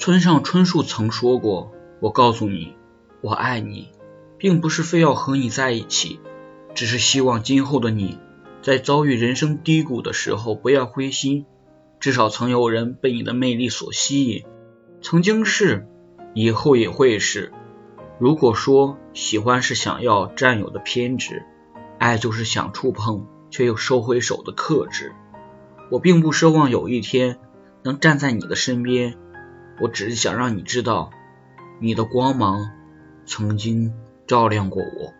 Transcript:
村上春树曾说过：“我告诉你，我爱你，并不是非要和你在一起，只是希望今后的你，在遭遇人生低谷的时候不要灰心，至少曾有人被你的魅力所吸引，曾经是，以后也会是。如果说喜欢是想要占有的偏执，爱就是想触碰却又收回手的克制。我并不奢望有一天。”能站在你的身边，我只是想让你知道，你的光芒曾经照亮过我。